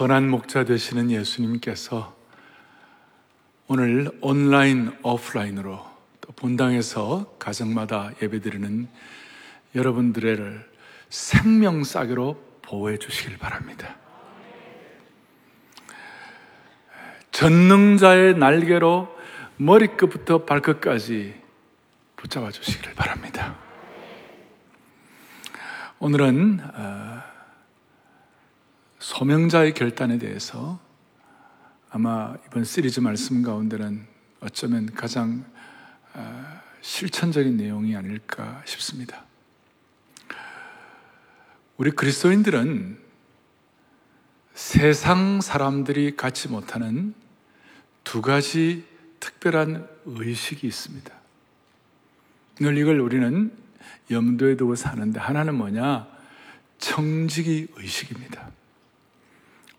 선한 목자 되시는 예수님께서 오늘 온라인, 오프라인으로 또 본당에서 가정마다 예배드리는 여러분들을 생명싸개로 보호해 주시길 바랍니다. 전능자의 날개로 머리끝부터 발끝까지 붙잡아 주시기를 바랍니다. 오늘은 어, 소명자의 결단에 대해서 아마 이번 시리즈 말씀 가운데는 어쩌면 가장 어, 실천적인 내용이 아닐까 싶습니다. 우리 그리스도인들은 세상 사람들이 갖지 못하는 두 가지 특별한 의식이 있습니다. 늘 이걸 우리는 염두에 두고 사는데 하나는 뭐냐? 청지기 의식입니다.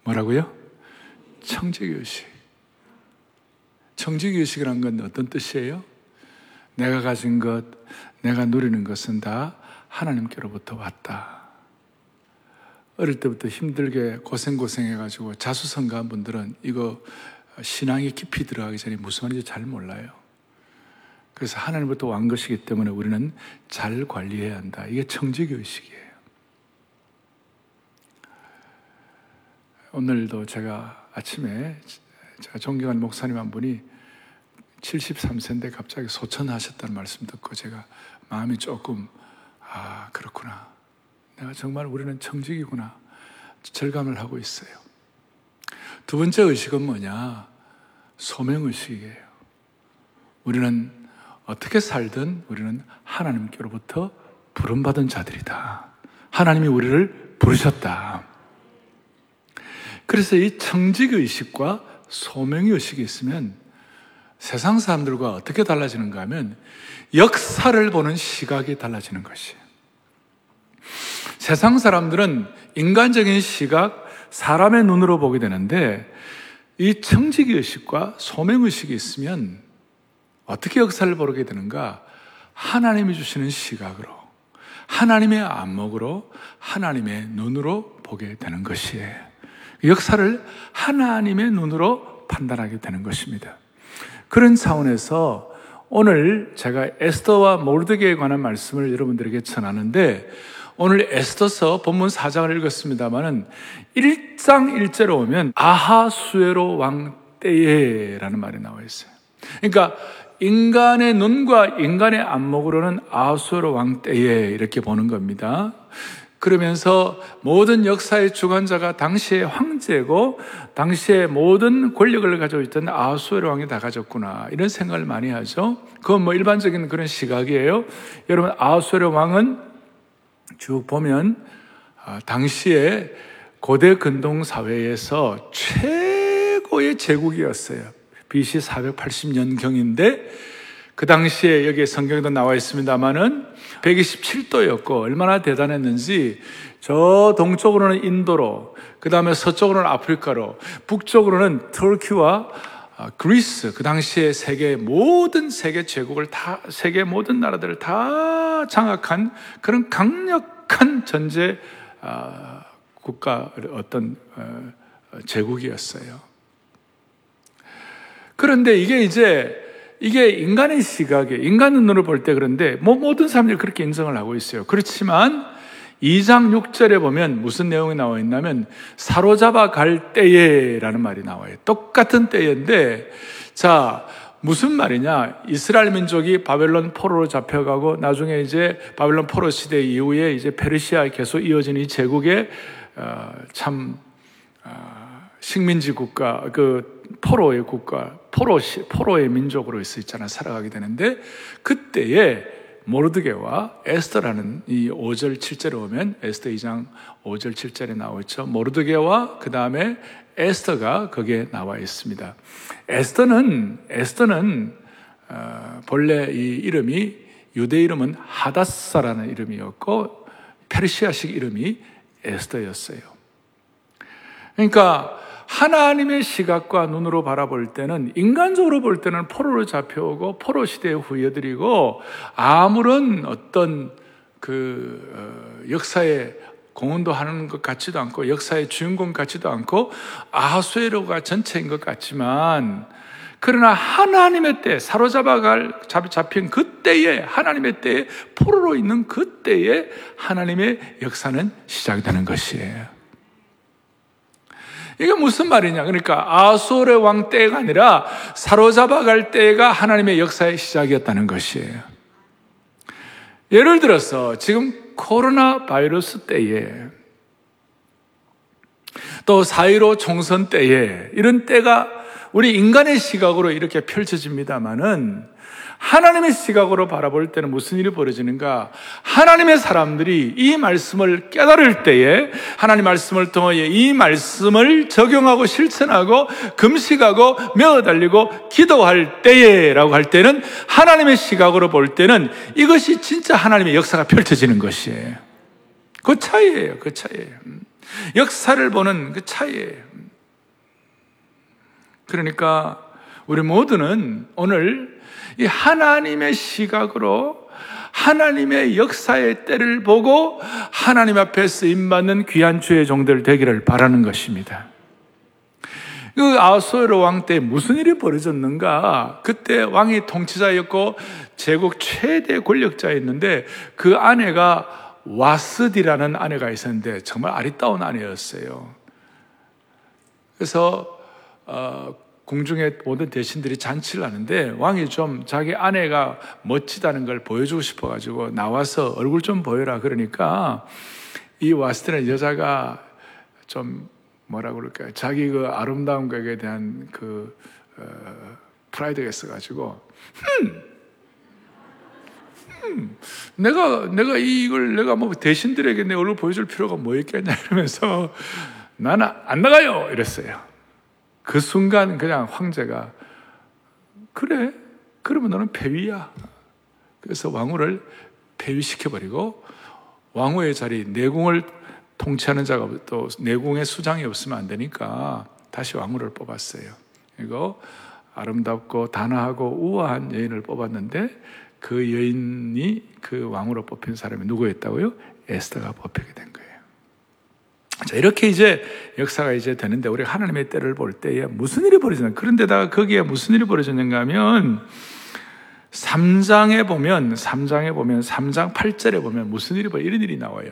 뭐라고요? 청지기 의식이란 건 어떤 뜻이에요? 내가 가진 것, 내가 누리는 것은 다 하나님께로부터 왔다. 어릴 때부터 힘들게 고생고생해가지고 자수성가한 분들은 이거 신앙이 깊이 들어가기 전에 무슨 말인지 잘 몰라요. 그래서 하나님부터 왕 것이기 때문에 우리는 잘 관리해야 한다. 이게 청지기 의식이에요. 오늘도 제가 아침에 제가 존경하는 목사님 한 분이 73세인데 갑자기 소천하셨다는 말씀 듣고 제가 마음이 조금 아 그렇구나. 내가 정말 우리는 청직이구나. 절감을 하고 있어요. 두 번째 의식은 뭐냐? 소명 의식이에요. 우리는 어떻게 살든 우리는 하나님께로부터 부름받은 자들이다. 하나님이 우리를 부르셨다. 그래서 이 청직의식과 소명의식이 있으면 세상 사람들과 어떻게 달라지는가 하면 역사를 보는 시각이 달라지는 것이에요. 세상 사람들은 인간적인 시각, 사람의 눈으로 보게 되는데 이 청지기 의식과 소명 의식이 있으면 어떻게 역사를 보게 되는가? 하나님이 주시는 시각으로, 하나님의 안목으로, 하나님의 눈으로 보게 되는 것이에요. 역사를 하나님의 눈으로 판단하게 되는 것입니다. 그런 차원에서 오늘 제가 에스더와 모르드게에 관한 말씀을 여러분들에게 전하는데 오늘 에스더서 본문 4장을 읽었습니다만은 1장 1절에 오면 아하수에로 왕 때에라는 말이 나와 있어요. 그러니까 인간의 눈과 인간의 안목으로는 아하수에로 왕 때에 이렇게 보는 겁니다. 그러면서 모든 역사의 주관자가 당시의 황제고 당시의 모든 권력을 가지고 있던 아하수에로 왕이 다 가졌구나 이런 생각을 많이 하죠. 그건 뭐 일반적인 그런 시각이에요. 여러분 아하수에로 왕은 쭉 보면 아, 당시에 고대 근동 사회에서 최고의 제국이었어요. BC 480년경인데 그 당시에 여기 성경에도 나와 있습니다만은 127도였고 얼마나 대단했는지 저 동쪽으로는 인도로 그 다음에 서쪽으로는 아프리카로 북쪽으로는 터키와 아, 그리스 그 당시에 세계 모든 세계 제국을 다 세계 모든 나라들을 다 장악한 그런 강력한 전제 아, 국가 어떤 어, 제국이었어요. 그런데 이게 이제 이게 인간의 시각에 인간 눈으로 볼 때 그런데 뭐 모든 사람들이 그렇게 인정을 하고 있어요. 그렇지만 2장 6절에 보면 무슨 내용이 나와 있냐면 사로잡아 갈 때에라는 말이 나와요. 똑같은 때인데 자 무슨 말이냐? 이스라엘 민족이 바벨론 포로로 잡혀가고 나중에 이제 바벨론 포로 시대 이후에 이제 페르시아에 계속 이어진 이 제국의 어, 참 어, 식민지 국가 그 포로의 국가 포로 포로의 민족으로 있어 있잖아 살아가게 되는데 그때에 모르드게와 에스더라는 이 5절 7절에 오면 에스더 2장 5절 7절에 나와 있죠. 모르드게와 그 다음에 에스더가 거기에 나와 있습니다. 에스더는 에스더는 어, 본래 이 이름이 유대 이름은 하다사라는 이름이었고 페르시아식 이름이 에스더였어요. 그러니까 하나님의 시각과 눈으로 바라볼 때는 인간적으로 볼 때는 포로로 잡혀오고 포로 시대에 후예들이고 아무런 어떤 그 어, 역사의 공헌도 하는 것 같지도 않고 역사의 주인공 같지도 않고 아하수에로가 전체인 것 같지만 그러나 하나님의 때 사로잡아갈 잡힌 그때에 하나님의 때에 포로로 있는 그때에 하나님의 역사는 시작되는 것이에요. 이게 무슨 말이냐? 그러니까 아소의 왕 때가 아니라 사로잡아 갈 때가 하나님의 역사의 시작이었다는 것이에요. 예를 들어서 지금 코로나 바이러스 때에 또4.15 총선 때에 이런 때가 우리 인간의 시각으로 이렇게 펼쳐집니다만은 하나님의 시각으로 바라볼 때는 무슨 일이 벌어지는가? 하나님의 사람들이 이 말씀을 깨달을 때에 하나님 말씀을 통하여 이 말씀을 적용하고 실천하고 금식하고 메어 달리고 기도할 때에라고 할 때는 하나님의 시각으로 볼 때는 이것이 진짜 하나님의 역사가 펼쳐지는 것이에요. 그 차이예요. 그 차이예요. 역사를 보는 그 차이예요. 그러니까 우리 모두는 오늘 이 하나님의 시각으로 하나님의 역사의 때를 보고 하나님 앞에 쓰임받는 귀한 주의 종들 되기를 바라는 것입니다. 그 아소르 왕 때 무슨 일이 벌어졌는가? 그때 왕이 통치자였고 제국 최대 권력자였는데 그 아내가 와스디라는 아내가 있었는데 정말 아리따운 아내였어요. 그래서 어, 궁중의 모든 대신들이 잔치를 하는데 왕이 좀 자기 아내가 멋지다는 걸 보여주고 싶어가지고 나와서 얼굴 좀 보여라 그러니까 이 와스트는 여자가 좀 뭐라 그럴까요? 자기 그 아름다운 것에 대한 그 어, 프라이드가 있어가지고 흠, 흠, 내가 내가 이걸 내가 뭐 대신들에게 내 얼굴 보여줄 필요가 뭐 있겠냐 이러면서 나는 안 나가요 이랬어요. 그 순간 그냥 황제가 그래 그러면 너는 폐위야. 그래서 왕후를 폐위시켜버리고 왕후의 자리 내궁을 통치하는 자가 또 내궁의 수장이 없으면 안 되니까 다시 왕후를 뽑았어요. 그리고 아름답고 단아하고 우아한 여인을 뽑았는데 그 여인이 그 왕으로 뽑힌 사람이 누구였다고요? 에스더가 뽑히게 된 거예요. 자, 이렇게 이제 역사가 이제 되는데 우리 하나님의 때를 볼 때에 무슨 일이 벌어지나 그런데다가 거기에 무슨 일이 벌어졌는가 하면 3장에 보면 3장에 보면 3장 8절에 보면 무슨 일이 벌어 이런 일이 나와요.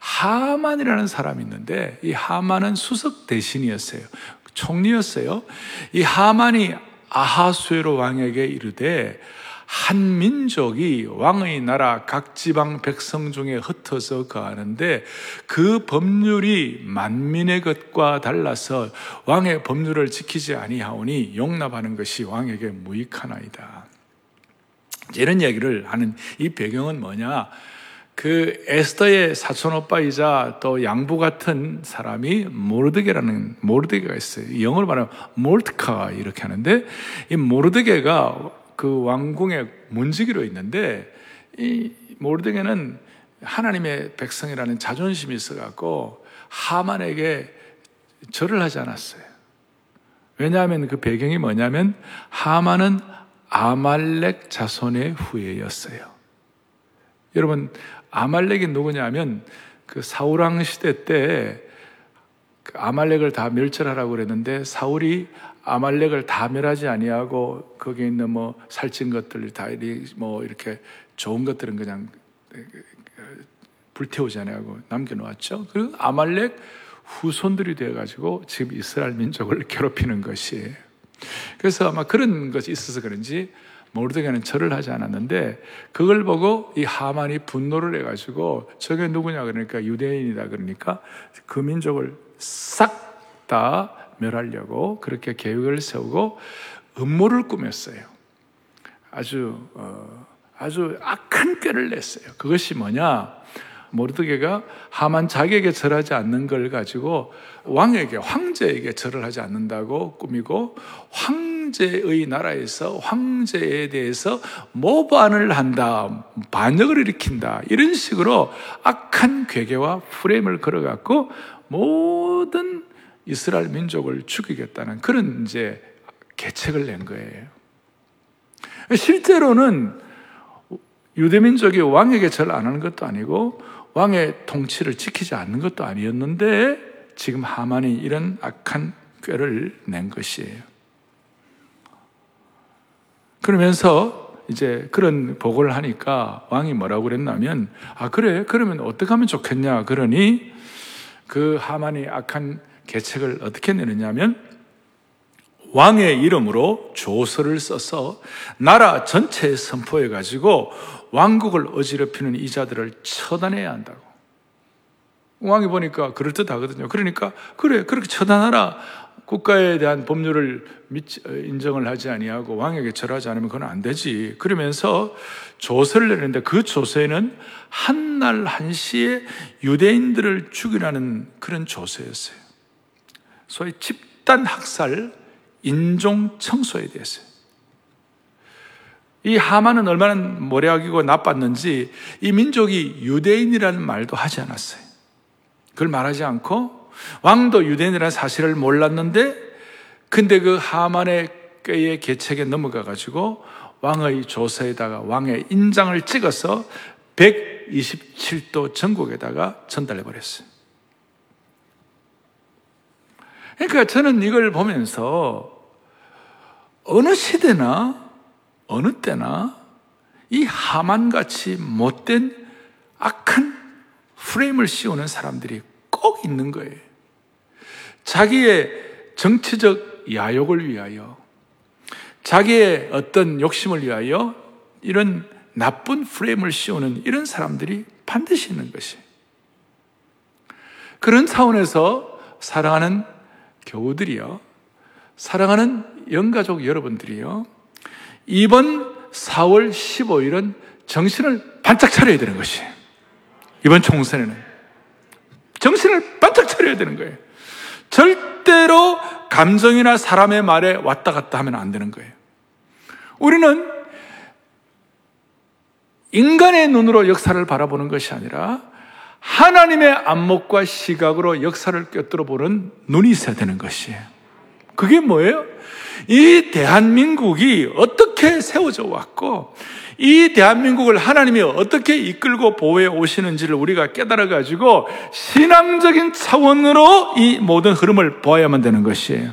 하만이라는 사람이 있는데 이 하만은 수석 대신이었어요. 총리였어요. 이 하만이 아하수에로 왕에게 이르되 한 민족이 왕의 나라 각 지방 백성 중에 흩어서 거하는데 그 법률이 만민의 것과 달라서 왕의 법률을 지키지 아니하오니 용납하는 것이 왕에게 무익하나이다. 이런 이야기를 하는 이 배경은 뭐냐? 그 에스더의 사촌 오빠이자 또 양부 같은 사람이 모르드게라는 모르드게가 있어요. 영어로 말하면 몰트카 이렇게 하는데 이 모르드게가 그 왕궁의 문지기로 있는데 이 모르드게는 하나님의 백성이라는 자존심이 있어갖고 하만에게 절을 하지 않았어요. 왜냐하면 그 배경이 뭐냐면 하만은 아말렉 자손의 후예였어요. 여러분 아말렉이 누구냐면 그 사울왕 시대 때그 아말렉을 다 멸절하라고 그랬는데 사울이 아말렉을 다 멸하지 아니하고 거기에 있는 뭐 살찐 것들 다뭐 이렇게 좋은 것들은 그냥 불태우지 아니하고 남겨놓았죠. 그리고 아말렉 후손들이 되어가지고 지금 이스라엘 민족을 괴롭히는 것이에요. 그래서 아마 그런 것이 있어서 그런지 모르드게는 절을 하지 않았는데 그걸 보고 이 하만이 분노를 해가지고 저게 누구냐 그러니까 유대인이다 그러니까 그 민족을 싹 다 멸하려고 그렇게 계획을 세우고 음모를 꾸몄어요. 아주 어, 아주 악한 꾀를 냈어요. 그것이 뭐냐? 모르드게가 하만 자기에게 절하지 않는 걸 가지고 왕에게 황제에게 절을 하지 않는다고 꾸미고 황제의 나라에서 황제에 대해서 모반을 한다, 반역을 일으킨다 이런 식으로 악한 괴계와 프레임을 걸어갖고 모든 이스라엘 민족을 죽이겠다는 그런 이제 계책을 낸 거예요. 실제로는 유대 민족이 왕에게 절 안 하는 것도 아니고 왕의 통치를 지키지 않는 것도 아니었는데 지금 하만이 이런 악한 꾀를 낸 것이에요. 그러면서 이제 그런 보고를 하니까 왕이 뭐라고 그랬냐면, 아, 그래. 그러면 어떻게 하면 좋겠냐. 그러니 그 하만이 악한 계책을 어떻게 내느냐면, 왕의 이름으로 조서를 써서 나라 전체에 선포해 가지고 왕국을 어지럽히는 이자들을 처단해야 한다고. 왕이 보니까 그럴듯 하거든요. 그러니까 그래 그렇게 처단하라. 국가에 대한 법률을 인정을 하지 아니하고 왕에게 절하지 않으면 그건 안 되지. 그러면서 조서를 내는데 그 조서에는 한 날 한시에 유대인들을 죽이라는 그런 조서였어요. 소위 집단 학살, 인종 청소에 대해서. 이 하만은 얼마나 모략이고 나빴는지 이 민족이 유대인이라는 말도 하지 않았어요. 그걸 말하지 않고 왕도 유대인이라는 사실을 몰랐는데 근데 그 하만의 꾀의 계책에 넘어가 가지고 왕의 조서에다가 왕의 인장을 찍어서 127도 전국에다가 전달해 버렸어요. 그러니까 저는 이걸 보면서 어느 시대나 어느 때나 이 하만같이 못된 악한 프레임을 씌우는 사람들이 꼭 있는 거예요. 자기의 정치적 야욕을 위하여, 자기의 어떤 욕심을 위하여 이런 나쁜 프레임을 씌우는 이런 사람들이 반드시 있는 것이. 그런 차원에서 사랑하는 교우들이요, 사랑하는 영가족 여러분들이요, 이번 4월 15일은 정신을 반짝 차려야 되는 것이에요. 이번 총선에는. 정신을 반짝 차려야 되는 거예요. 절대로 감정이나 사람의 말에 왔다 갔다 하면 안 되는 거예요. 우리는 인간의 눈으로 역사를 바라보는 것이 아니라 하나님의 안목과 시각으로 역사를 꿰뚫어 보는 눈이 있어야 되는 것이에요. 그게 뭐예요? 이 대한민국이 어떻게 세워져 왔고, 이 대한민국을 하나님이 어떻게 이끌고 보호해 오시는지를 우리가 깨달아 가지고 신앙적인 차원으로 이 모든 흐름을 보아야만 되는 것이에요.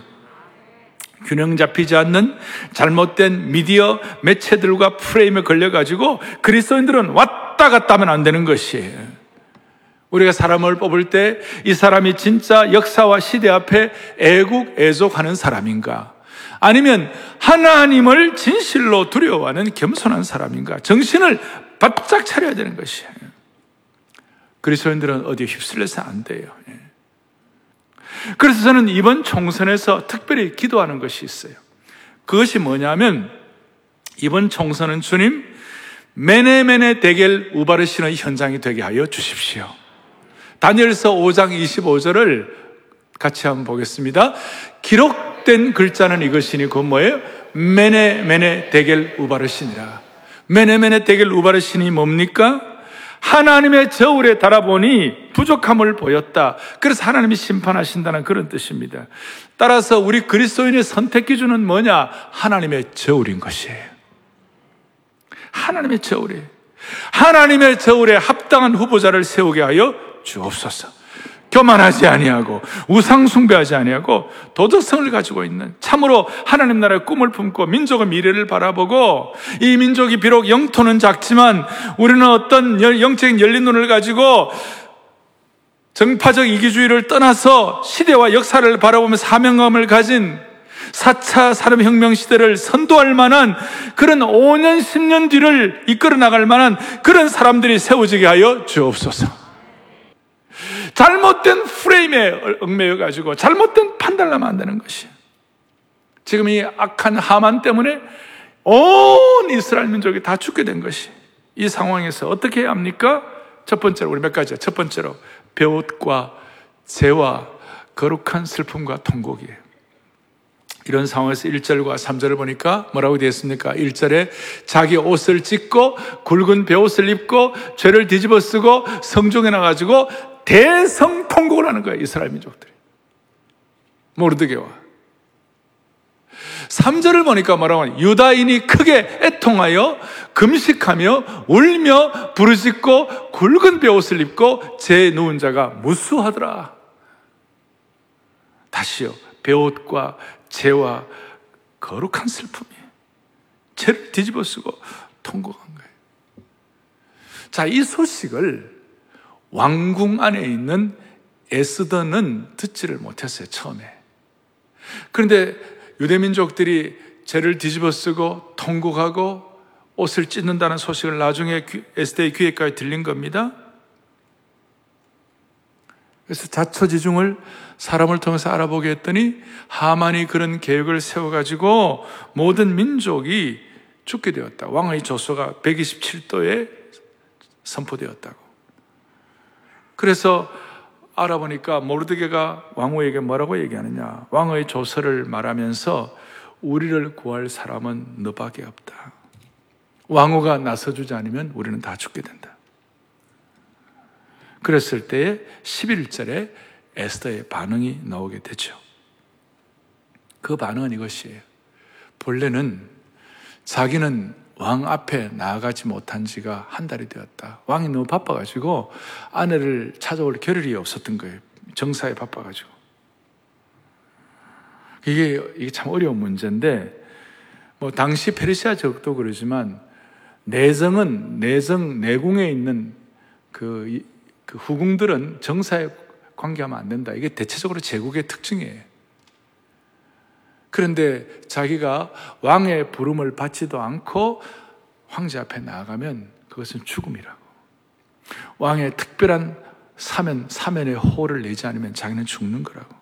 균형 잡히지 않는 잘못된 미디어 매체들과 프레임에 걸려 가지고 그리스도인들은 왔다 갔다 하면 안 되는 것이에요. 우리가 사람을 뽑을 때 이 사람이 진짜 역사와 시대 앞에 애국 애족하는 사람인가? 아니면 하나님을 진실로 두려워하는 겸손한 사람인가? 정신을 바짝 차려야 되는 것이에요. 그리스도인들은 어디에 휩쓸려서 안 돼요. 예. 그래서 저는 이번 총선에서 특별히 기도하는 것이 있어요. 그것이 뭐냐면 이번 총선은 주님 메네메네 대결 우바르시는 현장이 되게 하여 주십시오. 다니엘서 5장 25절을 같이 한번 보겠습니다. 기록 기록된 글자는 이것이니 그 뭐예요? 메네 메네 대겔 우바르시니라. 메네 메네 대겔 우바르시니 뭡니까? 하나님의 저울에 달아보니 부족함을 보였다. 그래서 하나님이 심판하신다는 그런 뜻입니다. 따라서 우리 그리스도인의 선택 기준은 뭐냐? 하나님의 저울인 것이에요. 하나님의 저울이 하나님의 저울에 합당한 후보자를 세우게 하여 주옵소서. 교만하지 아니하고 우상 숭배하지 아니하고 도덕성을 가지고 있는 참으로 하나님 나라의 꿈을 품고 민족의 미래를 바라보고 이 민족이 비록 영토는 작지만 우리는 어떤 영적인 열린 눈을 가지고 정파적 이기주의를 떠나서 시대와 역사를 바라보며 사명감을 가진 4차 산업혁명 시대를 선도할 만한 그런 5년, 10년 뒤를 이끌어 나갈 만한 그런 사람들이 세워지게 하여 주옵소서. 잘못된 프레임에 얽매여 가지고 잘못된 판단을 하면 안 되는 것이. 지금 이 악한 하만 때문에 온 이스라엘 민족이 다 죽게 된 것이. 이 상황에서 어떻게 해야 합니까? 첫 번째로 우리 몇 가지야. 첫 번째로 배옷과 재와 거룩한 슬픔과 통곡이에요. 이런 상황에서 1절과 3절을 보니까 뭐라고 되어 있습니까? 1절에 자기 옷을 찢고 굵은 배옷을 입고 죄를 뒤집어 쓰고 성중에 나가지고 대성 통곡을 하는 거예요, 이스라엘 민족들이. 모르드게와. 3절을 보니까 하냐. 유다인이 크게 애통하여 금식하며 울며 부르짖고 굵은 베옷을 입고 제 누운 자가 무수하더라. 다시요. 베옷과 재와 거룩한 슬픔이 죄를 뒤집어 쓰고 통곡한 거예요. 자, 이 소식을 왕궁 안에 있는 에스더는 듣지를 못했어요, 처음에. 그런데 유대민족들이 죄를 뒤집어 쓰고 통곡하고 옷을 찢는다는 소식을 나중에 에스더의 귀에까지 들린 겁니다. 그래서 자초지중을 사람을 통해서 알아보게 했더니 하만이 그런 계획을 세워가지고 모든 민족이 죽게 되었다. 왕의 조서가 127도에 선포되었다고. 그래서 알아보니까 모르드게가 왕후에게 뭐라고 얘기하느냐. 왕의 조서를 말하면서 우리를 구할 사람은 너밖에 없다. 왕후가 나서주지 않으면 우리는 다 죽게 된다. 그랬을 때에 11절에 에스더의 반응이 나오게 되죠. 그 반응은 이것이에요. 본래는 자기는 왕 앞에 나아가지 못한 지가 한 달이 되었다. 왕이 너무 바빠가지고 아내를 찾아올 겨를이 없었던 거예요. 정사에 바빠가지고. 이게, 이게 참 어려운 문제인데, 뭐, 당시 페르시아 적도 그러지만, 내정은, 내정, 내궁에 있는 그, 그 후궁들은 정사에 관계하면 안 된다. 이게 대체적으로 제국의 특징이에요. 그런데 자기가 왕의 부름을 받지도 않고 황제 앞에 나아가면 그것은 죽음이라고. 왕의 특별한 사면, 사면의 호를 내지 않으면 자기는 죽는 거라고.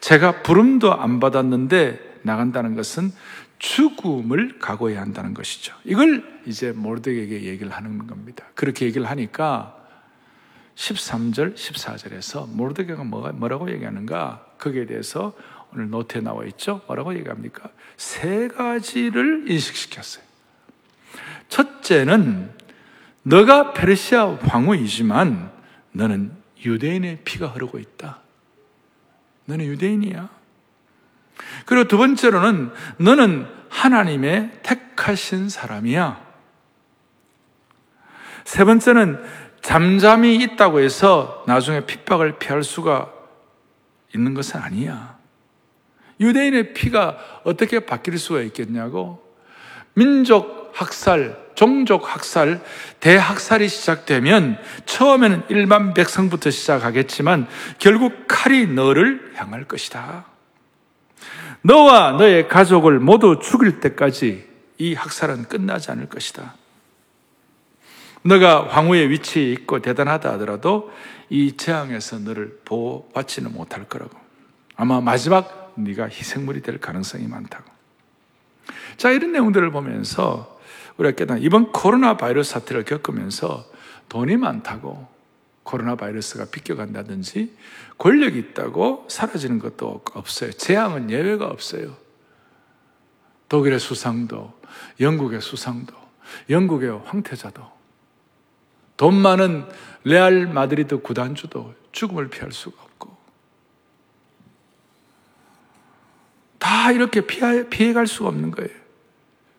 제가 부름도 안 받았는데 나간다는 것은 죽음을 각오해야 한다는 것이죠. 이걸 이제 모르드에게 얘기를 하는 겁니다. 그렇게 얘기를 하니까 13절, 14절에서 모르드게가 뭐라고 얘기하는가? 거기에 대해서 오늘 노트에 나와 있죠? 뭐라고 얘기합니까? 세 가지를 인식시켰어요. 첫째는 너가 페르시아 황후이지만 너는 유대인의 피가 흐르고 있다. 너는 유대인이야. 그리고 두 번째로는 너는 하나님의 택하신 사람이야. 세 번째는 잠잠히 있다고 해서 나중에 핍박을 피할 수가 있는 것은 아니야. 유대인의 피가 어떻게 바뀔 수가 있겠냐고? 민족 학살, 종족 학살, 대학살이 시작되면 처음에는 일반 백성부터 시작하겠지만 결국 칼이 너를 향할 것이다. 너와 너의 가족을 모두 죽일 때까지 이 학살은 끝나지 않을 것이다. 너가 황후의 위치에 있고 대단하다 하더라도 이 재앙에서 너를 보호받지는 못할 거라고. 아마 마지막 네가 희생물이 될 가능성이 많다고. 자, 이런 내용들을 보면서 우리가 깨닫 이번 코로나 바이러스 사태를 겪으면서 돈이 많다고 코로나 바이러스가 비껴간다든지 권력이 있다고 사라지는 것도 없어요. 재앙은 예외가 없어요. 독일의 수상도, 영국의 수상도, 영국의 황태자도, 돈 많은 레알 마드리드 구단주도 죽음을 피할 수가 없고, 다 이렇게 피해, 피해갈 수가 없는 거예요.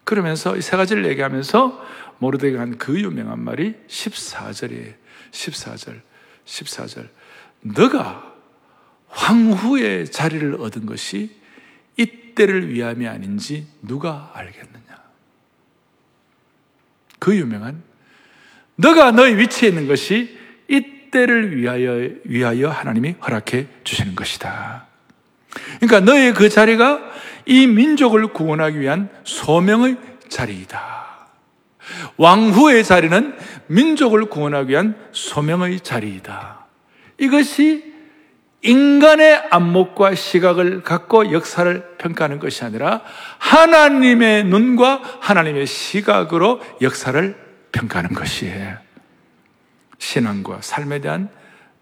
그러면서 이 세 가지를 얘기하면서 모르드가 한 그 유명한 말이 14절이에요. 14절, 14절. 너가 황후의 자리를 얻은 것이 이때를 위함이 아닌지 누가 알겠느냐? 그 유명한 너가 너의 위치에 있는 것이 이때를 위하여, 위하여 하나님이 허락해 주시는 것이다. 그러니까 너의 그 자리가 이 민족을 구원하기 위한 소명의 자리이다. 왕후의 자리는 민족을 구원하기 위한 소명의 자리이다. 이것이 인간의 안목과 시각을 갖고 역사를 평가하는 것이 아니라 하나님의 눈과 하나님의 시각으로 역사를 평가하는 것이에요. 신앙과 삶에 대한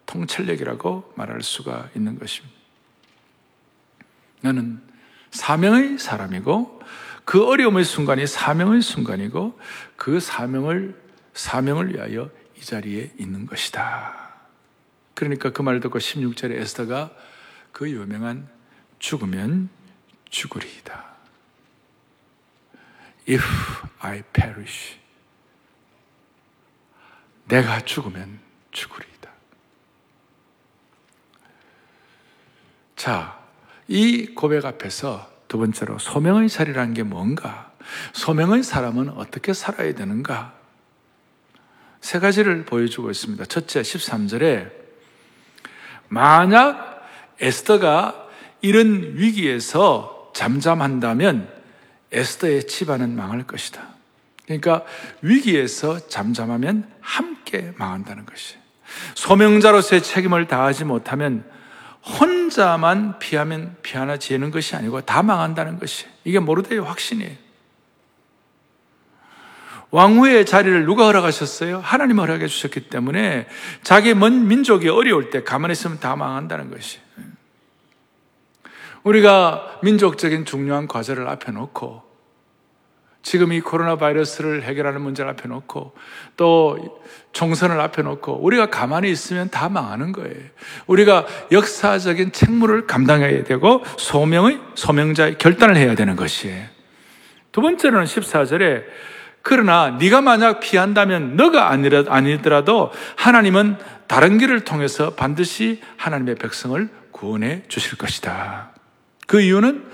통찰력이라고 말할 수가 있는 것입니다. 너는 사명의 사람이고 그 어려움의 순간이 사명의 순간이고 그 사명을 사명을 위하여 이 자리에 있는 것이다. 그러니까 그 말을 듣고 16절에 에스더가 그 유명한 죽으면 죽으리이다. if I perish. 내가 죽으면 죽으리이다. 자, 이 고백 앞에서 두 번째로 소명의 자리라는 게 뭔가? 소명의 사람은 어떻게 살아야 되는가? 세 가지를 보여주고 있습니다. 첫째, 13절에 만약 에스더가 이런 위기에서 잠잠한다면 에스더의 집안은 망할 것이다. 그러니까 위기에서 잠잠하면 함께 망한다는 것이. 소명자로서의 책임을 다하지 못하면 혼자만 피하면 피하나지는 것이 아니고 다 망한다는 것이. 이게 모르데의 확신이에요. 왕후의 자리를 누가 허락하셨어요? 하나님 허락해 주셨기 때문에 자기 먼 민족이 어려울 때 가만히 있으면 다 망한다는 것이. 우리가 민족적인 중요한 과제를 앞에 놓고 지금 이 코로나 바이러스를 해결하는 문제를 앞에 놓고 또 총선을 앞에 놓고 우리가 가만히 있으면 다 망하는 거예요. 우리가 역사적인 책무를 감당해야 되고 소명의 소명자의 결단을 해야 되는 것이에요. 두 번째로는 14절에 그러나 네가 만약 피한다면 너가 아니더라도 하나님은 다른 길을 통해서 반드시 하나님의 백성을 구원해 주실 것이다. 그 이유는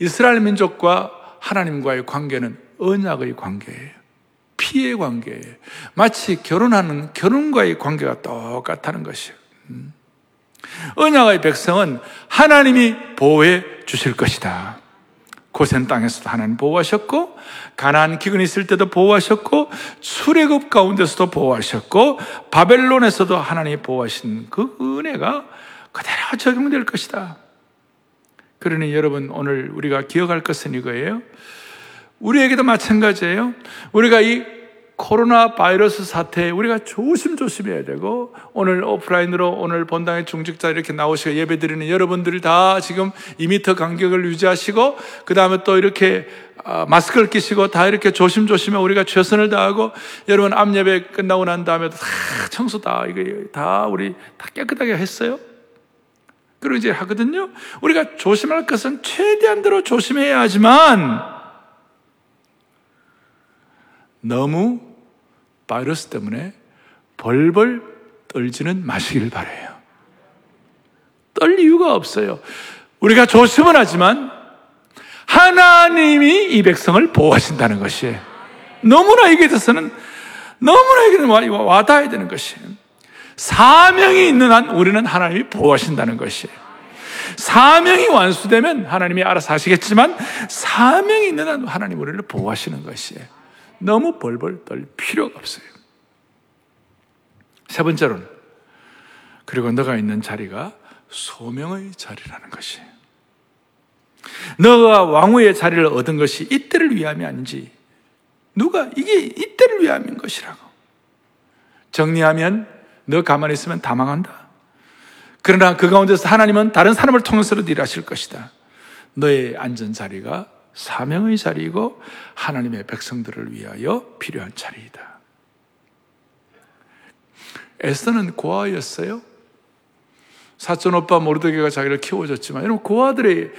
이스라엘 민족과 하나님과의 관계는 언약의 관계예요. 피의 관계예요. 마치 결혼하는 결혼과의 관계가 똑같다는 것이에요. 음. 언약의 백성은 하나님이 보호해 주실 것이다. 고센 땅에서도 하나님 보호하셨고 가나안 기근이 있을 때도 보호하셨고 수레급 가운데서도 보호하셨고 바벨론에서도 하나님이 보호하신 그 은혜가 그대로 적용될 것이다. 그러니 여러분 오늘 우리가 기억할 것은 이거예요. 우리에게도 마찬가지예요. 우리가 이 코로나 바이러스 사태에 우리가 조심조심해야 되고 오늘 오프라인으로 오늘 본당의 중직자 이렇게 나오시고 예배 드리는 여러분들이 다 지금 2미터 간격을 유지하시고 그 다음에 또 이렇게 아, 마스크를 끼시고 다 이렇게 조심조심해 우리가 최선을 다하고 여러분 암예배 끝나고 난 다음에도 다 청소 다 이게 다 우리 다 깨끗하게 했어요. 그리고 이제 하거든요. 우리가 조심할 것은 최대한대로 조심해야 하지만 너무 바이러스 때문에 벌벌 떨지는 마시길 바래요. 떨 이유가 없어요. 우리가 조심은 하지만 하나님이 이 백성을 보호하신다는 것이 너무나 이게 대해서는 너무나 이게 와닿아야 되는 것이에요. 사명이 있는 한 우리는 하나님이 보호하신다는 것이에요. 사명이 완수되면 하나님이 알아서 하시겠지만 사명이 있는 한 하나님 우리를 보호하시는 것이에요. 너무 벌벌 떨 필요가 없어요. 세 번째로는 그리고 너가 있는 자리가 소명의 자리라는 것이에요. 너가 왕후의 자리를 얻은 것이 이때를 위함이 아닌지 누가 이게 이때를 위함인 것이라고 정리하면 너 가만히 있으면 다 망한다. 그러나 그 가운데서 하나님은 다른 사람을 통해서도 일하실 것이다. 너의 안전 자리가 사명의 자리이고 하나님의 백성들을 위하여 필요한 자리이다. 에스더는 고아였어요. 사촌 오빠 모르드게가 자기를 키워줬지만 여러분 고아들이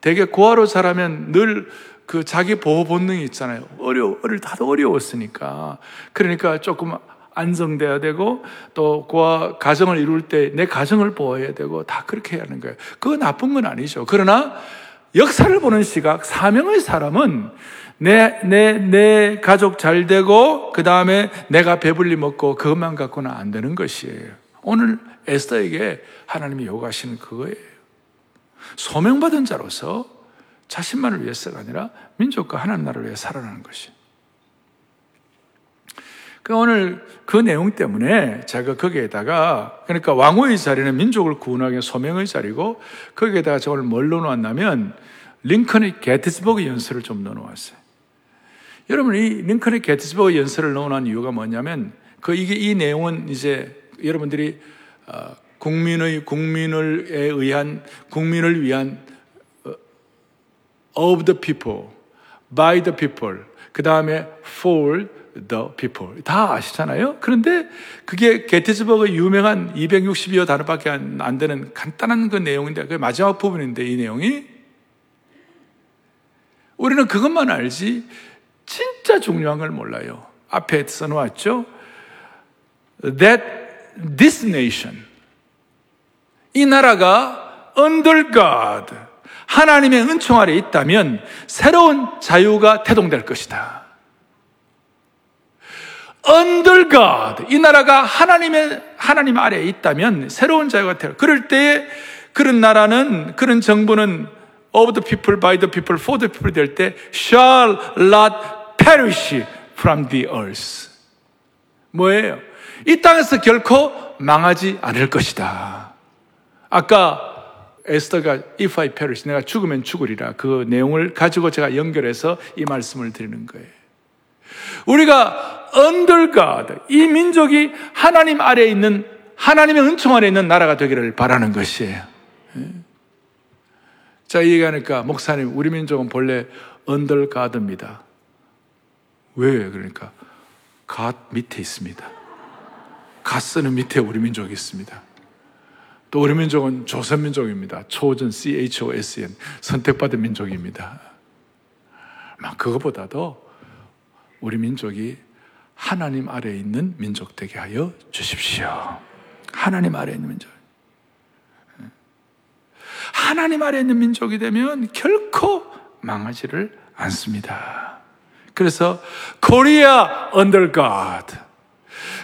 되게 고아로 자라면 늘 그 자기 보호 본능이 있잖아요. 어려 어릴 다도 어려웠으니까 그러니까 조금 안정돼야 되고 또 고아 가정을 이룰 때 내 가정을 보호해야 되고 다 그렇게 해야 하는 거예요. 그거 나쁜 건 아니죠. 그러나 역사를 보는 시각 사명의 사람은 내, 내, 내 가족 잘 되고, 그 다음에 내가 배불리 먹고 그것만 갖고는 안 되는 것이에요. 오늘 에스더에게 하나님이 요구하시는 그거예요. 소명받은 자로서 자신만을 위해서가 아니라 민족과 하나님 나라를 위해 살아가는 것이. 그 오늘 그 내용 때문에 제가 거기에다가 그러니까 왕후의 자리는 민족을 구원하기 소명의 자리고 거기에다가 저 오늘 뭘 넣어놨냐면 링컨의 게티스버그 연설을 좀 넣어놓았어요. 여러분 이 링컨의 게티스버그 연설을 넣어놓은 이유가 뭐냐면 그 이게 이 내용은 이제 여러분들이 어, 국민의 국민을 의한 국민을 위한 어, of the people, by the people, 그 다음에 for the people 다 아시잖아요. 그런데 그게 게티스버그 유명한 260여 단어밖에 안, 안 되는 간단한 그 내용인데 그 마지막 부분인데 이 내용이 우리는 그것만 알지 진짜 중요한 걸 몰라요. 앞에 써놓았죠? That this nation, 이 나라가 under God, 하나님의 은총 아래 있다면 새로운 자유가 태동될 것이다. Under God, 이 나라가 하나님의, 하나님 아래에 있다면 새로운 자유가 태어. 그럴 때에 그런 나라는, 그런 정부는 of the people, by the people, for the people 될 때 shall not perish from the earth. 뭐예요? 이 땅에서 결코 망하지 않을 것이다. 아까 에스더가 if I perish 내가 죽으면 죽으리라 그 내용을 가지고 제가 연결해서 이 말씀을 드리는 거예요. 우리가 under God 이 민족이 하나님 아래에 있는 하나님의 은총 아래 있는 나라가 되기를 바라는 것이에요. 예. 자, 이 얘기하니까 목사님 우리 민족은 본래 under God입니다. 왜 그러니까 God 밑에 있습니다. 가스는 밑에 우리 민족이 있습니다. 또 우리 민족은 조선 민족입니다. 초전 CHOSN 선택받은 민족입니다. 그거보다도 우리 민족이 하나님 아래에 있는 민족 되게 하여 주십시오. 하나님 아래에 있는 민족. 하나님 아래에 있는 민족이 되면 결코 망하지를 않습니다. 그래서 Korea under God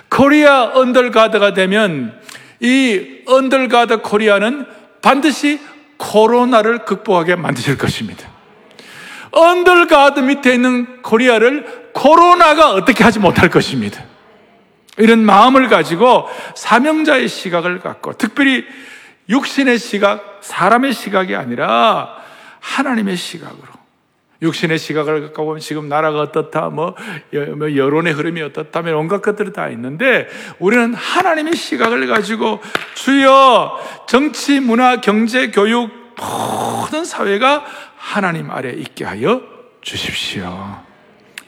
Korea under God이 되면 이 under God Korea는 반드시 코로나를 극복하게 만드실 것입니다. under God 밑에 있는 Korea를 코로나가 어떻게 하지 못할 것입니다. 이런 마음을 가지고 사명자의 시각을 갖고 특별히 육신의 시각, 사람의 시각이 아니라 하나님의 시각으로 육신의 시각을 갖고 보면 지금 나라가 어떻다, 뭐, 뭐 여론의 흐름이 어떻다면 온갖 것들이 다 있는데 우리는 하나님의 시각을 가지고 주여 정치, 문화, 경제, 교육 모든 사회가 하나님 아래 있게 하여 주십시오.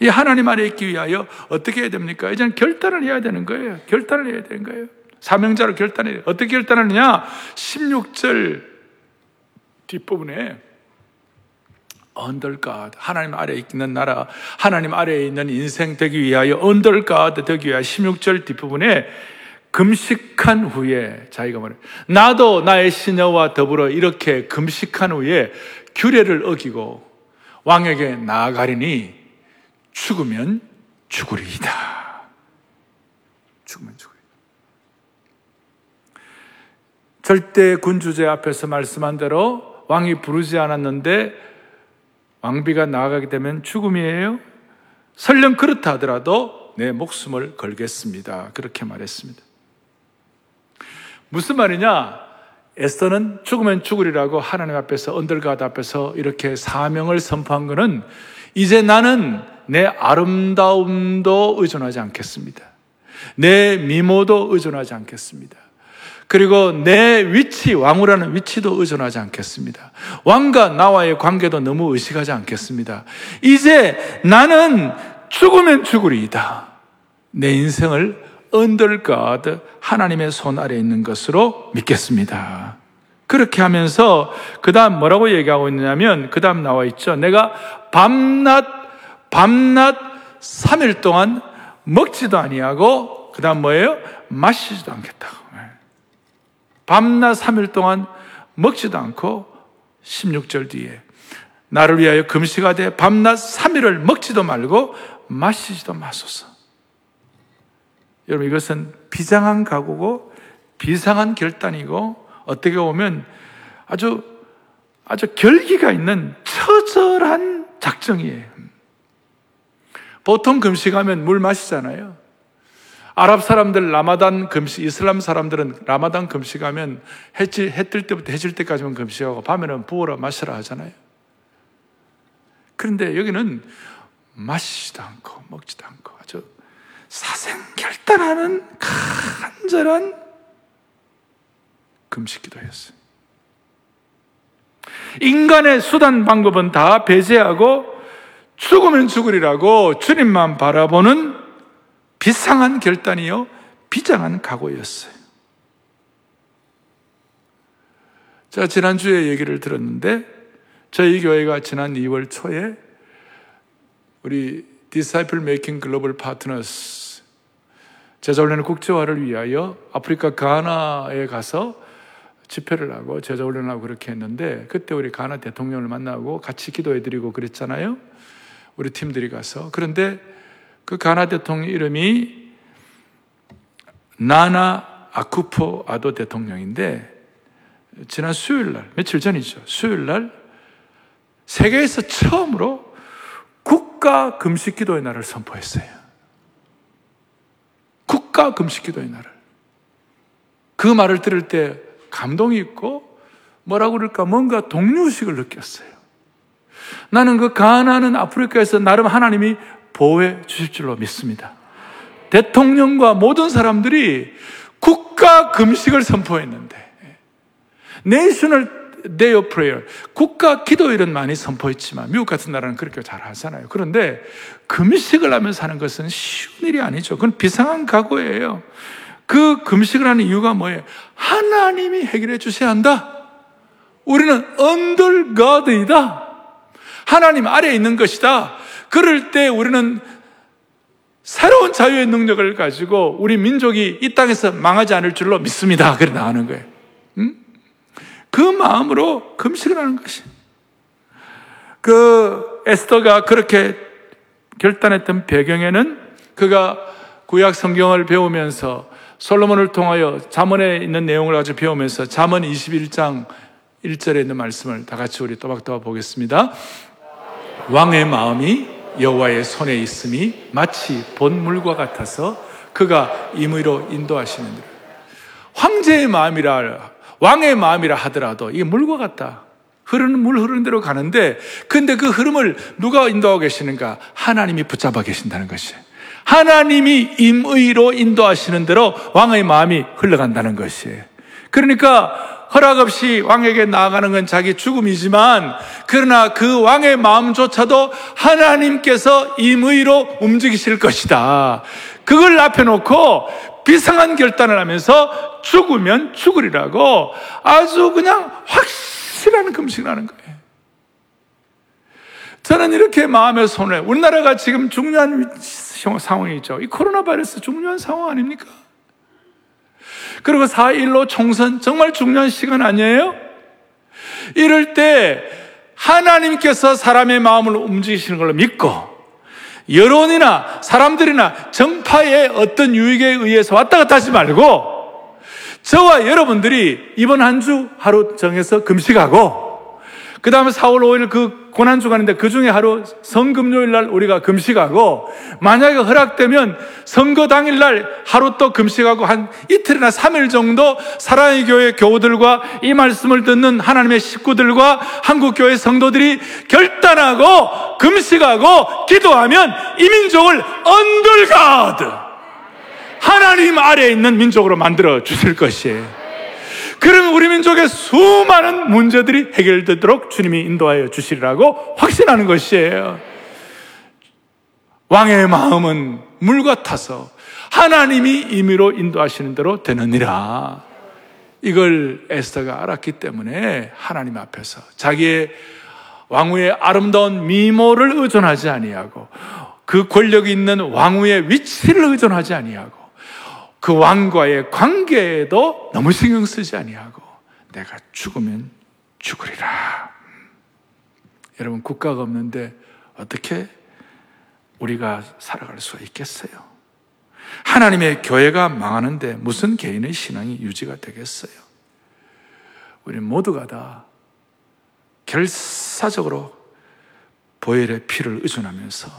이 하나님 아래 있기 위하여 어떻게 해야 됩니까? 이제는 결단을 해야 되는 거예요. 결단을 해야 되는 거예요. 사명자로 결단해야 돼요. 어떻게 결단하느냐? 16절 뒷부분에 under God 하나님 아래에 있는 나라 하나님 아래에 있는 인생 되기 위하여 under God 되기 위하여 16절 뒷부분에 금식한 후에 자기가 말해 나도 나의 시녀와 더불어 이렇게 금식한 후에 규례를 어기고 왕에게 나아가리니 죽으면 죽으리이다. 죽으면 죽으리이다. 절대 군주제 앞에서 말씀한 대로 왕이 부르지 않았는데 왕비가 나아가게 되면 죽음이에요? 설령 그렇다 하더라도 내 목숨을 걸겠습니다. 그렇게 말했습니다. 무슨 말이냐? 에스더는 죽으면 죽으리라고 하나님 앞에서 언들가드 앞에서 이렇게 사명을 선포한 것은 이제 나는 내 아름다움도 의존하지 않겠습니다. 내 미모도 의존하지 않겠습니다. 그리고 내 위치, 왕후라는 위치도 의존하지 않겠습니다. 왕과 나와의 관계도 너무 의식하지 않겠습니다. 이제 나는 죽으면 죽으리이다. 내 인생을 언들가드 하나님의 손 아래 있는 것으로 믿겠습니다. 그렇게 하면서 그 다음 뭐라고 얘기하고 있느냐면 그 다음 나와 있죠. 내가 밤낮 밤낮 3일 동안 먹지도 아니하고 그 다음 뭐예요? 마시지도 않겠다고. 밤낮 3일 동안 먹지도 않고 16절 뒤에 나를 위하여 금식하되 밤낮 3일을 먹지도 말고 마시지도 마소서. 여러분 이것은 비장한 각오고 비상한 결단이고 어떻게 보면 아주 아주 결기가 있는 처절한 작정이에요. 보통 금식하면 물 마시잖아요. 아랍 사람들 라마단 금식, 이슬람 사람들은 라마단 금식하면 해질, 해뜰 때부터 해질 때까지만 금식하고 밤에는 부어라 마셔라 하잖아요. 그런데 여기는 마시지도 않고 먹지도 않고 아주 사생결단하는 간절한 금식 기도였어요. 인간의 수단 방법은 다 배제하고 죽으면 죽으리라고 주님만 바라보는 비상한 결단이요, 비장한 각오였어요. 제가 지난주에 얘기를 들었는데, 저희 교회가 지난 2월 초에 우리 Disciple Making 제자훈련의 국제화를 위하여 아프리카 가나에 가서 집회를 하고 제자훈련하고 그렇게 했는데 그때 우리 가나 대통령을 만나고 같이 기도해드리고 그랬잖아요. 우리 팀들이 가서 그런데 그 가나 대통령 이름이 나나 아쿠포 아도 대통령인데 지난 수요일 날 며칠 전이죠. 수요일 날 세계에서 처음으로 국가 금식 기도의 날을 선포했어요. 국가 금식 기도의 날을. 그 말을 들을 때 감동이 있고 뭐라고 그럴까 뭔가 동료식을 느꼈어요. 나는 그 가나는 아프리카에서 나름 하나님이 보호해 주실 줄로 믿습니다. 대통령과 모든 사람들이 국가 금식을 선포했는데 내셔널 Day of Prayer 국가 기도일은 많이 선포했지만 미국 같은 나라는 그렇게 잘 하잖아요. 그런데 금식을 하면서 하는 것은 쉬운 일이 아니죠. 그건 비상한 각오예요. 그 금식을 하는 이유가 뭐예요? 하나님이 해결해 주셔야 한다. 우리는 under God이다. 하나님 아래에 있는 것이다. 그럴 때 우리는 새로운 자유의 능력을 가지고 우리 민족이 이 땅에서 망하지 않을 줄로 믿습니다. 그래 나가는 거예요. 응? 그 마음으로 금식을 하는 것이. 그 에스더가 그렇게 결단했던 배경에는 그가 구약 성경을 배우면서 솔로몬을 통하여 잠언에 있는 내용을 가지고 배우면서 잠언 21장 1절에 있는 말씀을 다 같이 우리 또박또박 보겠습니다. 왕의 마음이 여호와의 손에 있음이 마치 본물과 같아서 그가 임의로 인도하시는 황제의 마음이라 왕의 마음이라 하더라도 이게 물과 같다. 흐르는 물 흐르는 대로 가는데 근데 그 흐름을 누가 인도하고 계시는가? 하나님이 붙잡아 계신다는 것이. 하나님이 임의로 인도하시는 대로 왕의 마음이 흘러간다는 것이에요. 그러니까 허락 없이 왕에게 나아가는 건 자기 죽음이지만 그러나 그 왕의 마음조차도 하나님께서 임의로 움직이실 것이다. 그걸 앞에 놓고 비상한 결단을 하면서 죽으면 죽으리라고 아주 그냥 확실한 금식을 하는 거예요. 저는 이렇게 마음의 손에 우리나라가 지금 중요한 상황이죠. 이 코로나 바이러스 중요한 상황 아닙니까? 그리고 4.15 총선 정말 중요한 시간 아니에요? 이럴 때 하나님께서 사람의 마음을 움직이시는 걸로 믿고 여론이나 사람들이나 정파의 어떤 유익에 의해서 왔다 갔다 하지 말고 저와 여러분들이 이번 한 주 하루 정해서 금식하고 그 다음에 4월 5일 그 고난 주간인데 그 중에 하루 성금요일 날 우리가 금식하고 만약에 허락되면 선거 당일 날 하루 또 금식하고 한 이틀이나 3일 정도 사랑의 교회 교우들과 이 말씀을 듣는 하나님의 식구들과 한국 교회 성도들이 결단하고 금식하고 기도하면 이 민족을 언들가드 하나님 아래에 있는 민족으로 만들어 주실 것이에요. 그러면 우리 민족의 수많은 문제들이 해결되도록 주님이 인도하여 주시리라고 확신하는 것이에요. 왕의 마음은 물 같아서 하나님이 임의로 인도하시는 대로 되느니라. 이걸 에스더가 알았기 때문에 하나님 앞에서 자기의 왕후의 아름다운 미모를 의존하지 아니하고 그 권력이 있는 왕후의 위치를 의존하지 아니하고 그 왕과의 관계에도 너무 신경 쓰지 아니하고 내가 죽으면 죽으리라. 여러분 국가가 없는데 어떻게 우리가 살아갈 수가 있겠어요? 하나님의 교회가 망하는데 무슨 개인의 신앙이 유지가 되겠어요? 우리 모두가 다 결사적으로 보혈의 피를 의존하면서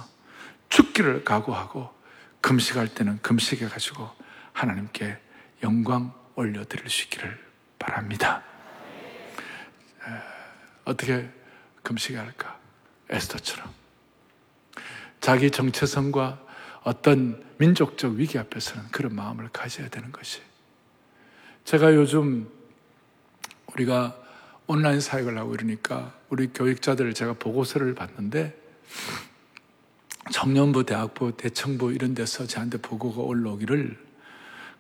죽기를 각오하고 금식할 때는 금식해 가지고 하나님께 영광 올려드릴 수 있기를 바랍니다. 어떻게 금식할까? 에스더처럼. 자기 정체성과 어떤 민족적 위기 앞에서는 그런 마음을 가져야 되는 것이. 제가 요즘 우리가 온라인 사역을 하고 이러니까 우리 교육자들을 제가 보고서를 봤는데 청년부, 대학부, 대청부 이런 데서 저한테 보고가 올라오기를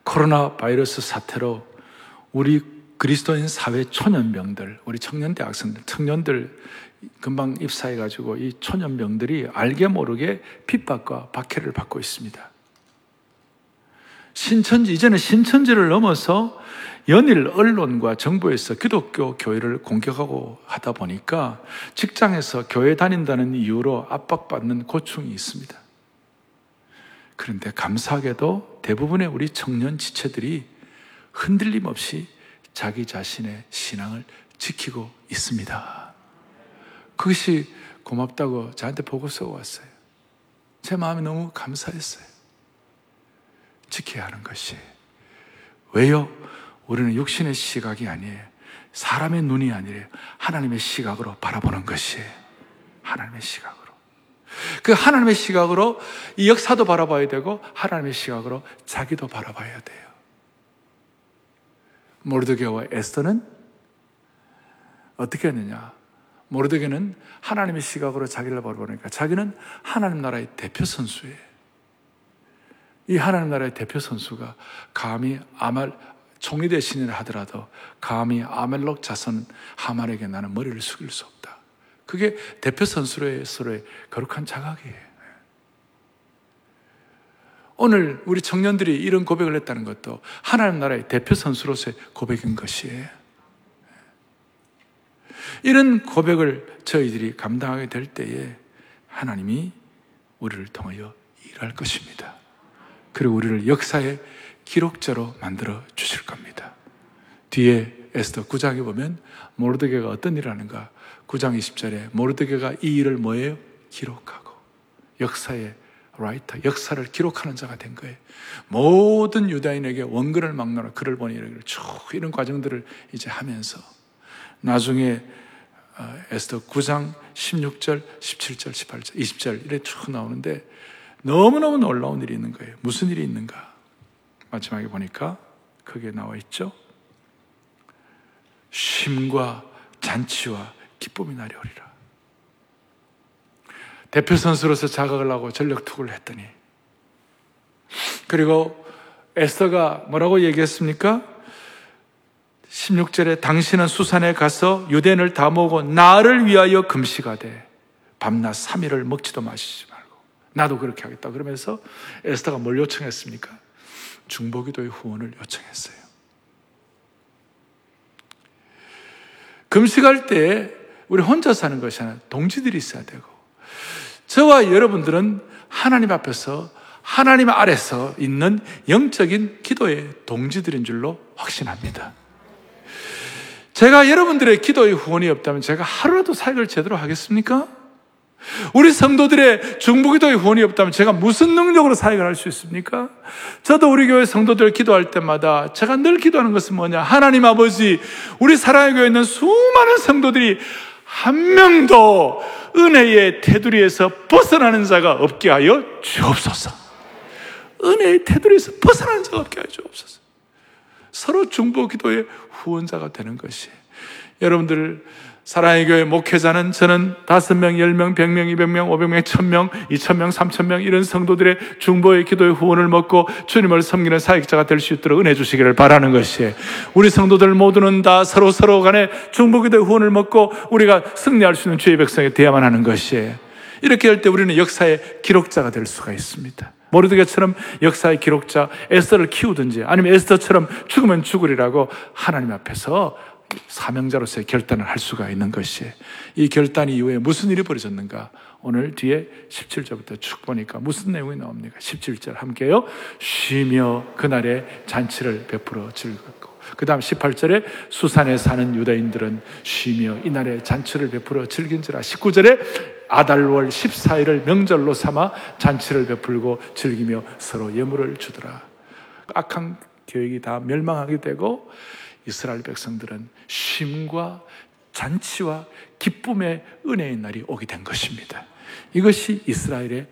코로나 바이러스 사태로 우리 그리스도인 사회 초년병들, 우리 청년 대 학생들, 청년들 금방 입사해 가지고 이 초년병들이 알게 모르게 핍박과 박해를 받고 있습니다. 신천지, 이제는 신천지를 넘어서 연일 언론과 정부에서 기독교 교회를 공격하고 하다 보니까 직장에서 교회 다닌다는 이유로 압박받는 고충이 있습니다. 그런데 감사하게도 대부분의 우리 청년 지체들이 흔들림 없이 자기 자신의 신앙을 지키고 있습니다. 그것이 고맙다고 저한테 보고서 왔어요. 제 마음이 너무 감사했어요. 지켜야 하는 것이. 왜요? 우리는 육신의 시각이 아니에요. 사람의 눈이 아니래요. 하나님의 시각으로 바라보는 것이 하나님의 시각으로. 그 하나님의 시각으로 이 역사도 바라봐야 되고 하나님의 시각으로 자기도 바라봐야 돼요. 모르드게와 에스더는 어떻게 했느냐? 모르드게는 하나님의 시각으로 자기를 바라보니까 자기는 하나님 나라의 대표 선수예요. 이 하나님 나라의 대표 선수가 감히 아말 총리 대신이라 하더라도 감히 아멜록 자손 하만에게 나는 머리를 숙일 수 없다. 그게 대표 선수로서의 거룩한 자각이에요. 오늘 우리 청년들이 이런 고백을 했다는 것도 하나님 나라의 대표 선수로서의 고백인 것이에요. 이런 고백을 저희들이 감당하게 될 때에 하나님이 우리를 통하여 일할 것입니다. 그리고 우리를 역사의 기록자로 만들어 주실 겁니다. 뒤에 에스더 9장에 보면 모르드게가 어떤 일을 하는가? 9장 20절에 모르드게가 이 일을 뭐예요? 기록하고 역사의 라이터, 역사를 기록하는 자가 된 거예요. 모든 유다인에게 원근을 막노라 글을 보니 쭉 이런 과정들을 이제 하면서 나중에 어, 에스더 9장 16절, 17절, 18절, 20절 이래 쭉 나오는데 너무너무 놀라운 일이 있는 거예요. 무슨 일이 있는가? 마지막에 보니까 그게 나와 있죠. 쉼과 잔치와 기쁨이 나리 오리라. 대표 선수로서 자각을 하고 전력 투구를 했더니 그리고 에스더가 뭐라고 얘기했습니까? 16절에 당신은 수산에 가서 유대인을 다 모으고 나를 위하여 금식하되 밤낮 3일을 먹지도 마시지 말고 나도 그렇게 하겠다 그러면서 에스더가 뭘 요청했습니까? 중보기도의 후원을 요청했어요. 금식할 때 우리 혼자 사는 것이 아니라 동지들이 있어야 되고 저와 여러분들은 하나님 앞에서 하나님 아래서 있는 영적인 기도의 동지들인 줄로 확신합니다. 제가 여러분들의 기도의 후원이 없다면 제가 하루라도 사역을 제대로 하겠습니까? 우리 성도들의 중보기도의 후원이 없다면 제가 무슨 능력으로 사역을 할 수 있습니까? 저도 우리 교회 성도들 기도할 때마다 제가 늘 기도하는 것은 뭐냐? 하나님 아버지, 우리 사랑의 교회에 있는 수많은 성도들이 한 명도 은혜의 테두리에서 벗어나는 자가 없게 하여 주옵소서. 은혜의 테두리에서 벗어나는 자가 없게 하여 주옵소서. 서로 중보 기도의 후원자가 되는 것이 여러분들 사랑의 교회 목회자는 저는 다섯 명, 열 명, 백 명, 이백 명, 오백 명, 천 명, 이천 명, 삼천 명 이런 성도들의 중보의 기도의 후원을 먹고 주님을 섬기는 사역자가 될 수 있도록 은혜 주시기를 바라는 것이에요. 우리 성도들 모두는 다 서로 서로 간에 중보 기도의 후원을 먹고 우리가 승리할 수 있는 주의 백성이 되어야만 하는 것이에요. 이렇게 할 때 우리는 역사의 기록자가 될 수가 있습니다. 모르드게처럼 역사의 기록자 에스더를 키우든지 아니면 에스더처럼 죽으면 죽으리라고 하나님 앞에서 사명자로서의 결단을 할 수가 있는 것이 이 결단 이후에 무슨 일이 벌어졌는가? 오늘 뒤에 17절부터 쭉 보니까 무슨 내용이 나옵니까? 17절 함께요. 쉬며 그날에 잔치를 베풀어 즐겼고 그 다음 18절에 수산에 사는 유다인들은 쉬며 이날에 잔치를 베풀어 즐긴지라 19절에 아달월 14일을 명절로 삼아 잔치를 베풀고 즐기며 서로 예물을 주더라. 악한 계획이 다 멸망하게 되고 이스라엘 백성들은 쉼과 잔치와 기쁨의 은혜의 날이 오게 된 것입니다. 이것이 이스라엘의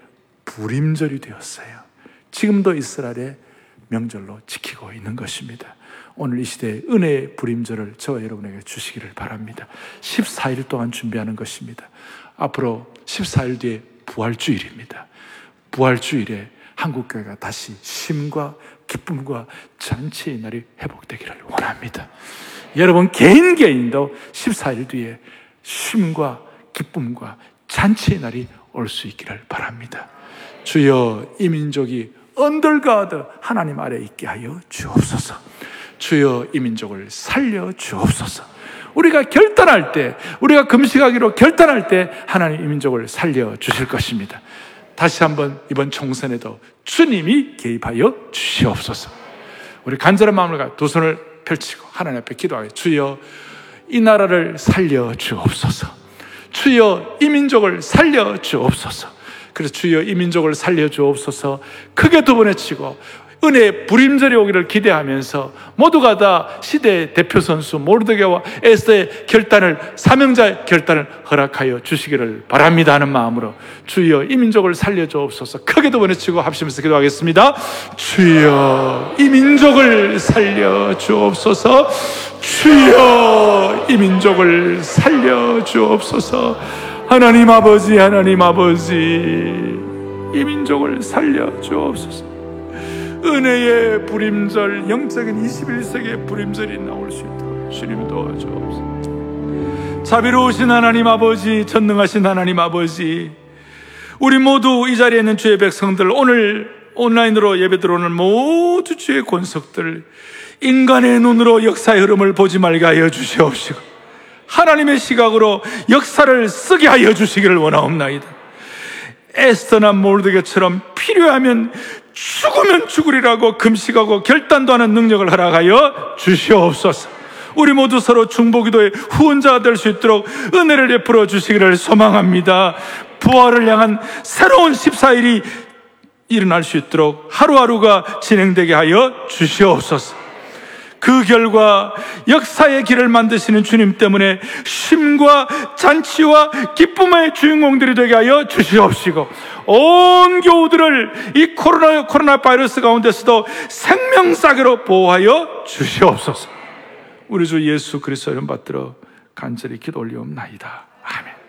불임절이 되었어요. 지금도 이스라엘의 명절로 지키고 있는 것입니다. 오늘 이 시대에 은혜의 불임절을 저와 여러분에게 주시기를 바랍니다. 14일 동안 준비하는 것입니다. 앞으로 14일 뒤에 부활주일입니다. 부활주일에 한국교회가 다시 쉼과 기쁨과 잔치의 날이 회복되기를 원합니다. 여러분 개인 개인도 14일 뒤에 쉼과 기쁨과 잔치의 날이 올 수 있기를 바랍니다. 주여 이 민족이 언들가드 하나님 아래 있게 하여 주옵소서. 주여 이 민족을 살려 주옵소서. 우리가 결단할 때, 우리가 금식하기로 결단할 때 하나님 이 민족을 살려 주실 것입니다. 다시 한번 이번 총선에도 주님이 개입하여 주시옵소서. 우리 간절한 마음으로 두 손을 펼치고 하나님 앞에 기도하여 주여 이 나라를 살려 주옵소서. 주여 이 민족을 살려 주옵소서. 그래서 주여 이 민족을 살려 주옵소서. 크게 두번 외치고 은혜의 불임절이 오기를 기대하면서 모두가 다 시대의 대표 선수 모르드게와 에스더의 결단을 사명자의 결단을 허락하여 주시기를 바랍니다 하는 마음으로 주여 이 민족을 살려 주옵소서. 크게 두번 외치고 합심해서 기도하겠습니다. 주여 이 민족을 살려 주옵소서. 주여 이 민족을 살려 주옵소서. 하나님 아버지 하나님 아버지 이 민족을 살려 주옵소서. 은혜의 불임절, 영적인 21세기의 불임절이 나올 수 있도록 주님 도와주옵소서. 자비로우신 하나님 아버지, 전능하신 하나님 아버지, 우리 모두 이 자리에 있는 주의 백성들, 오늘 온라인으로 예배 들어오는 모두 주의 권속들, 인간의 눈으로 역사의 흐름을 보지 말게 하여 주시옵시고, 하나님의 시각으로 역사를 쓰게 하여 주시기를 원하옵나이다. 에스터나 몰드게처럼 필요하면 죽으면 죽으리라고 금식하고 결단도 하는 능력을 허락하여 주시옵소서. 우리 모두 서로 중보기도의 후원자가 될 수 있도록 은혜를 베풀어 주시기를 소망합니다. 부활을 향한 새로운 14일이 일어날 수 있도록 하루하루가 진행되게 하여 주시옵소서. 그 결과 역사의 길을 만드시는 주님 때문에 쉼과 잔치와 기쁨의 주인공들이 되게 하여 주시옵시고 온 교우들을 이 코로나, 코로나 바이러스 가운데서도 생명싸개로 보호하여 주시옵소서. 우리 주 예수 그리스도 이름 받들어 간절히 기도 올리옵나이다. 아멘.